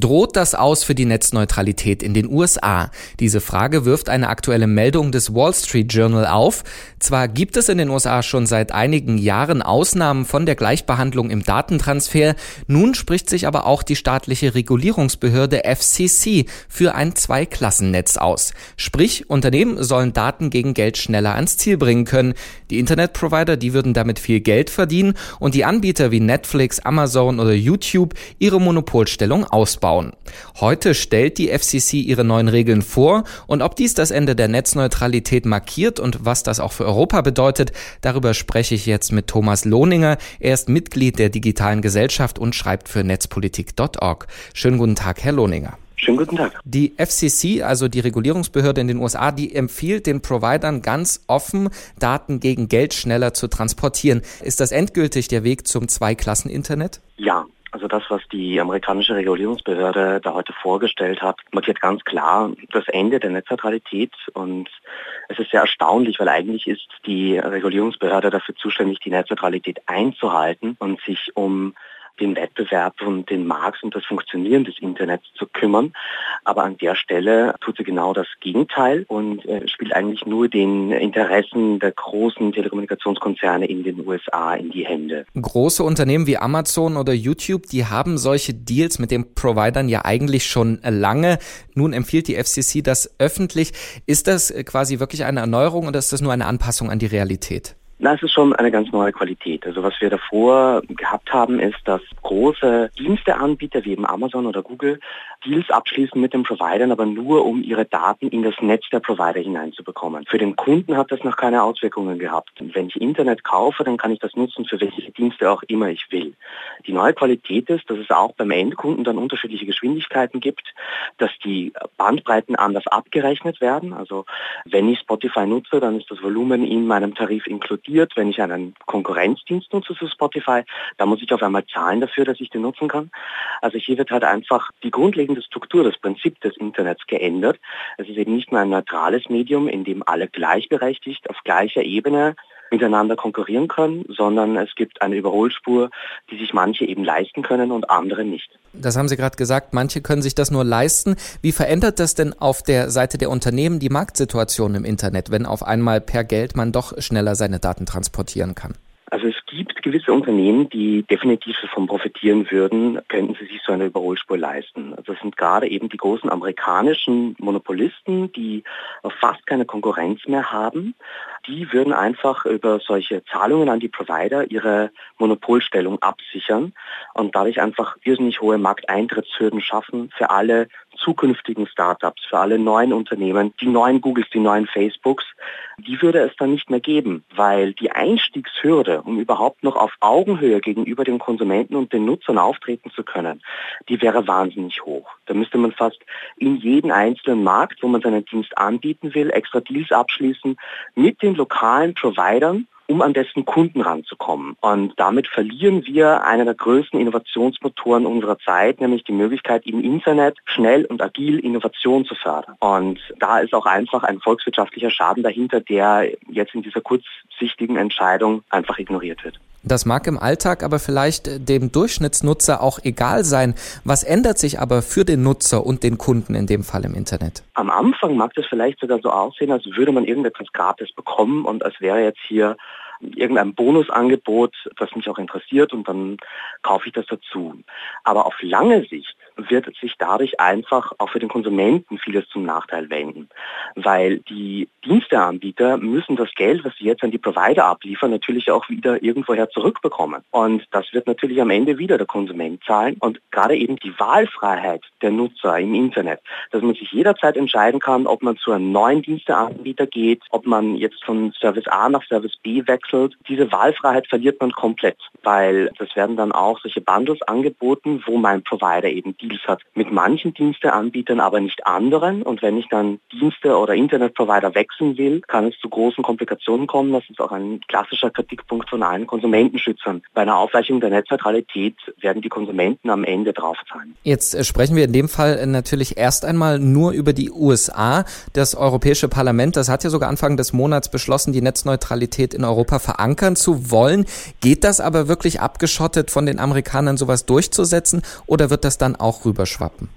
Droht das aus für die Netzneutralität in den USA? Diese Frage wirft eine aktuelle Meldung des Wall Street Journal auf. Zwar gibt es in den USA schon seit einigen Jahren Ausnahmen von der Gleichbehandlung im Datentransfer, nun spricht sich aber auch die staatliche Regulierungsbehörde FCC für ein Zweiklassennetz aus. Sprich, Unternehmen sollen Daten gegen Geld schneller ans Ziel bringen können. Die Internetprovider, die würden damit viel Geld verdienen und die Anbieter wie Netflix, Amazon oder YouTube ihre Monopolstellung ausbauen ausbauen. Heute stellt die FCC ihre neuen Regeln vor und ob dies das Ende der Netzneutralität markiert und was das auch für Europa bedeutet, darüber spreche ich jetzt mit Thomas Lohninger. Er ist Mitglied der Digitalen Gesellschaft und schreibt für netzpolitik.org. Schönen guten Tag, Herr Lohninger. Schönen guten Tag. Die FCC, also die Regulierungsbehörde in den USA, die empfiehlt den Providern ganz offen, Daten gegen Geld schneller zu transportieren. Ist das endgültig der Weg zum Zweiklassen-Internet? Ja, also das, was die amerikanische Regulierungsbehörde da heute vorgestellt hat, markiert ganz klar das Ende der Netzneutralität. Und es ist sehr erstaunlich, weil eigentlich ist die Regulierungsbehörde dafür zuständig, die Netzneutralität einzuhalten und sich um den Wettbewerb und den Markt und das Funktionieren des Internets zu kümmern. Aber an der Stelle tut sie genau das Gegenteil und äh, spielt eigentlich nur den Interessen der großen Telekommunikationskonzerne in den USA in die Hände. Große Unternehmen wie Amazon oder YouTube, die haben solche Deals mit den Providern ja eigentlich schon lange. Nun empfiehlt die FCC das öffentlich. Ist das äh, quasi wirklich eine Erneuerung oder ist das nur eine Anpassung an die Realität? Na, es ist schon eine ganz neue Qualität. Also was wir davor gehabt haben, ist, dass große Diensteanbieter wie eben Amazon oder Google Deals abschließen mit den Providern, aber nur um ihre Daten in das Netz der Provider hineinzubekommen. Für den Kunden hat das noch keine Auswirkungen gehabt. Wenn ich Internet kaufe, dann kann ich das nutzen, für welche Dienste auch immer ich will. Die neue Qualität ist, dass es auch beim Endkunden dann unterschiedliche Geschwindigkeiten gibt, dass die Bandbreiten anders abgerechnet werden. Also wenn ich Spotify nutze, dann ist das Volumen in meinem Tarif inkludiert passiert, wenn ich einen Konkurrenzdienst nutze zu Spotify, da muss ich auf einmal zahlen dafür, dass ich den nutzen kann. Also hier wird halt einfach die grundlegende Struktur, das Prinzip des Internets geändert. Es ist eben nicht mehr ein neutrales Medium, in dem alle gleichberechtigt auf gleicher Ebene miteinander konkurrieren können, sondern es gibt eine Überholspur, die sich manche eben leisten können und andere nicht. Das haben Sie gerade gesagt, manche können sich das nur leisten. Wie verändert das denn auf der Seite der Unternehmen die Marktsituation im Internet, wenn auf einmal per Geld man doch schneller seine Daten transportieren kann? Gewisse Unternehmen, die definitiv davon profitieren würden, könnten sie sich so eine Überholspur leisten. Also das sind gerade eben die großen amerikanischen Monopolisten, die fast keine Konkurrenz mehr haben. Die würden einfach über solche Zahlungen an die Provider ihre Monopolstellung absichern und dadurch einfach irrsinnig hohe Markteintrittshürden schaffen für alle zukünftigen Startups, für alle neuen Unternehmen, die neuen Googles, die neuen Facebooks, die würde es dann nicht mehr geben, weil die Einstiegshürde, um überhaupt noch auf Augenhöhe gegenüber den Konsumenten und den Nutzern auftreten zu können, die wäre wahnsinnig hoch. Da müsste man fast in jeden einzelnen Markt, wo man seinen Dienst anbieten will, extra Deals abschließen mit den lokalen Providern, um an dessen Kunden ranzukommen. Und damit verlieren wir einen der größten Innovationsmotoren unserer Zeit, nämlich die Möglichkeit, im Internet schnell und agil Innovation zu fördern. Und da ist auch einfach ein volkswirtschaftlicher Schaden dahinter, der jetzt in dieser kurzsichtigen Entscheidung einfach ignoriert wird. Das mag im Alltag aber vielleicht dem Durchschnittsnutzer auch egal sein. Was ändert sich aber für den Nutzer und den Kunden in dem Fall im Internet? Am Anfang mag das vielleicht sogar so aussehen, als würde man irgendetwas gratis bekommen und als wäre jetzt hier irgendein Bonusangebot, das mich auch interessiert und dann kaufe ich das dazu. Aber auf lange Sicht wird sich dadurch einfach auch für den Konsumenten vieles zum Nachteil wenden, weil die Diensteanbieter müssen das Geld, was sie jetzt an die Provider abliefern, natürlich auch wieder irgendwoher zurückbekommen. Und das wird natürlich am Ende wieder der Konsument zahlen. Und gerade eben die Wahlfreiheit der Nutzer im Internet, dass man sich jederzeit entscheiden kann, ob man zu einem neuen Diensteanbieter geht, ob man jetzt von Service A nach Service B wechselt, diese Wahlfreiheit verliert man komplett, weil das werden dann auch solche Bundles angeboten, wo mein Provider eben Deals hat mit manchen Diensteanbietern, aber nicht anderen. Und wenn ich dann Dienste oder Internetprovider wechseln will, kann es zu großen Komplikationen kommen. Das ist auch ein klassischer Kritikpunkt von allen Konsumentenschützern. Bei einer Aufweichung der Netzneutralität werden die Konsumenten am Ende draufzahlen. Jetzt äh, sprechen wir in dem Fall äh, natürlich erst einmal nur über die USA. Das Europäische Parlament, das hat ja sogar Anfang des Monats beschlossen, die Netzneutralität in Europa verankern zu wollen. Geht das aber wirklich abgeschottet von den Amerikanern, sowas durchzusetzen oder wird das dann auch rüberschwappen?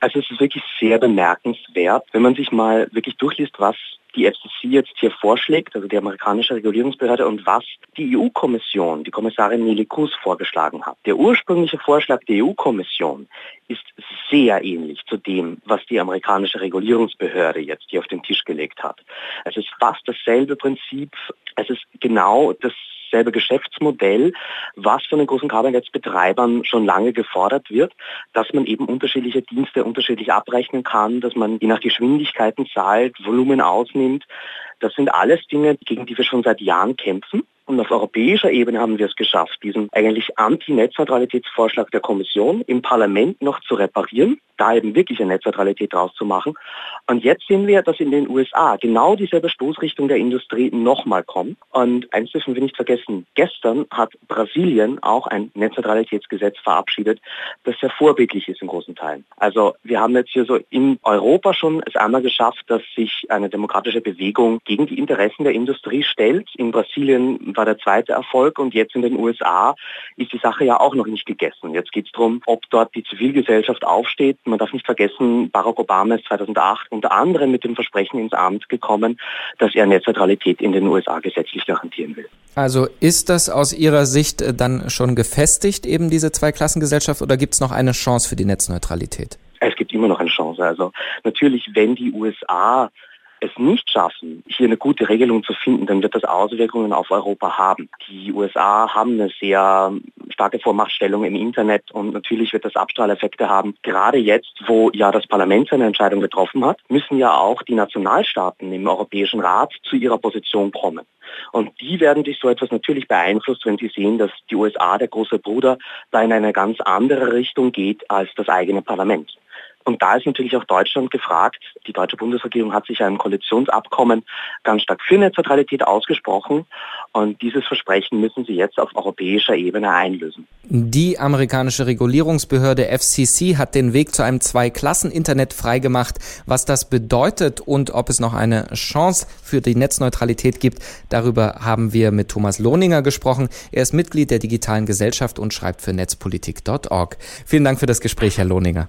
Also es ist wirklich sehr bemerkenswert, wenn man sich mal wirklich durchliest, was die FCC jetzt hier vorschlägt, also die amerikanische Regulierungsbehörde, und was die EU-Kommission, die Kommissarin Nelly Cruz vorgeschlagen hat. Der ursprüngliche Vorschlag der EU-Kommission ist sehr ähnlich zu dem, was die amerikanische Regulierungsbehörde jetzt hier auf den Tisch gelegt hat. Es ist fast dasselbe Prinzip, es ist genau das selbe Geschäftsmodell, was von den großen Kabelnetzbetreibern schon lange gefordert wird, dass man eben unterschiedliche Dienste unterschiedlich abrechnen kann, dass man je nach Geschwindigkeiten zahlt, Volumen ausnimmt. Das sind alles Dinge, gegen die wir schon seit Jahren kämpfen. Und auf europäischer Ebene haben wir es geschafft, diesen eigentlich Anti-Netzneutralitätsvorschlag der Kommission im Parlament noch zu reparieren, da eben wirklich eine Netzneutralität draus zu machen. Und jetzt sehen wir, dass in den USA genau dieselbe Stoßrichtung der Industrie nochmal kommt. Und eins dürfen wir nicht vergessen, gestern hat Brasilien auch ein Netzneutralitätsgesetz verabschiedet, das sehr vorbildlich ist in großen Teilen. Also wir haben jetzt hier so in Europa schon es einmal geschafft, dass sich eine demokratische Bewegung gegen die Interessen der Industrie stellt. In Brasilien war der zweite Erfolg und jetzt in den USA ist die Sache ja auch noch nicht gegessen. Jetzt geht es darum, ob dort die Zivilgesellschaft aufsteht. Man darf nicht vergessen, Barack Obama ist 2008 unter anderem mit dem Versprechen ins Amt gekommen, dass er Netzneutralität in den USA gesetzlich garantieren will. Also ist das aus Ihrer Sicht äh, dann schon gefestigt, eben diese Zweiklassengesellschaft, oder gibt es noch eine Chance für die Netzneutralität? Es gibt immer noch eine Chance. Also natürlich, wenn die USA es nicht schaffen, hier eine gute Regelung zu finden, dann wird das Auswirkungen auf Europa haben. Die USA haben eine sehr starke Vormachtstellung im Internet und natürlich wird das Abstrahleffekte haben. Gerade jetzt, wo ja das Parlament seine Entscheidung getroffen hat, müssen ja auch die Nationalstaaten im Europäischen Rat zu ihrer Position kommen. Und die werden durch so etwas natürlich beeinflusst, wenn sie sehen, dass die USA, der große Bruder, da in eine ganz andere Richtung geht als das eigene Parlament. Und da ist natürlich auch Deutschland gefragt. Die deutsche Bundesregierung hat sich einem Koalitionsabkommen ganz stark für Netzneutralität ausgesprochen. Und dieses Versprechen müssen sie jetzt auf europäischer Ebene einlösen. Die amerikanische Regulierungsbehörde FCC hat den Weg zu einem Zwei-Klassen-Internet freigemacht. Was das bedeutet und ob es noch eine Chance für die Netzneutralität gibt, darüber haben wir mit Thomas Lohninger gesprochen. Er ist Mitglied der Digitalen Gesellschaft und schreibt für netzpolitik.org. Vielen Dank für das Gespräch, Herr Lohninger.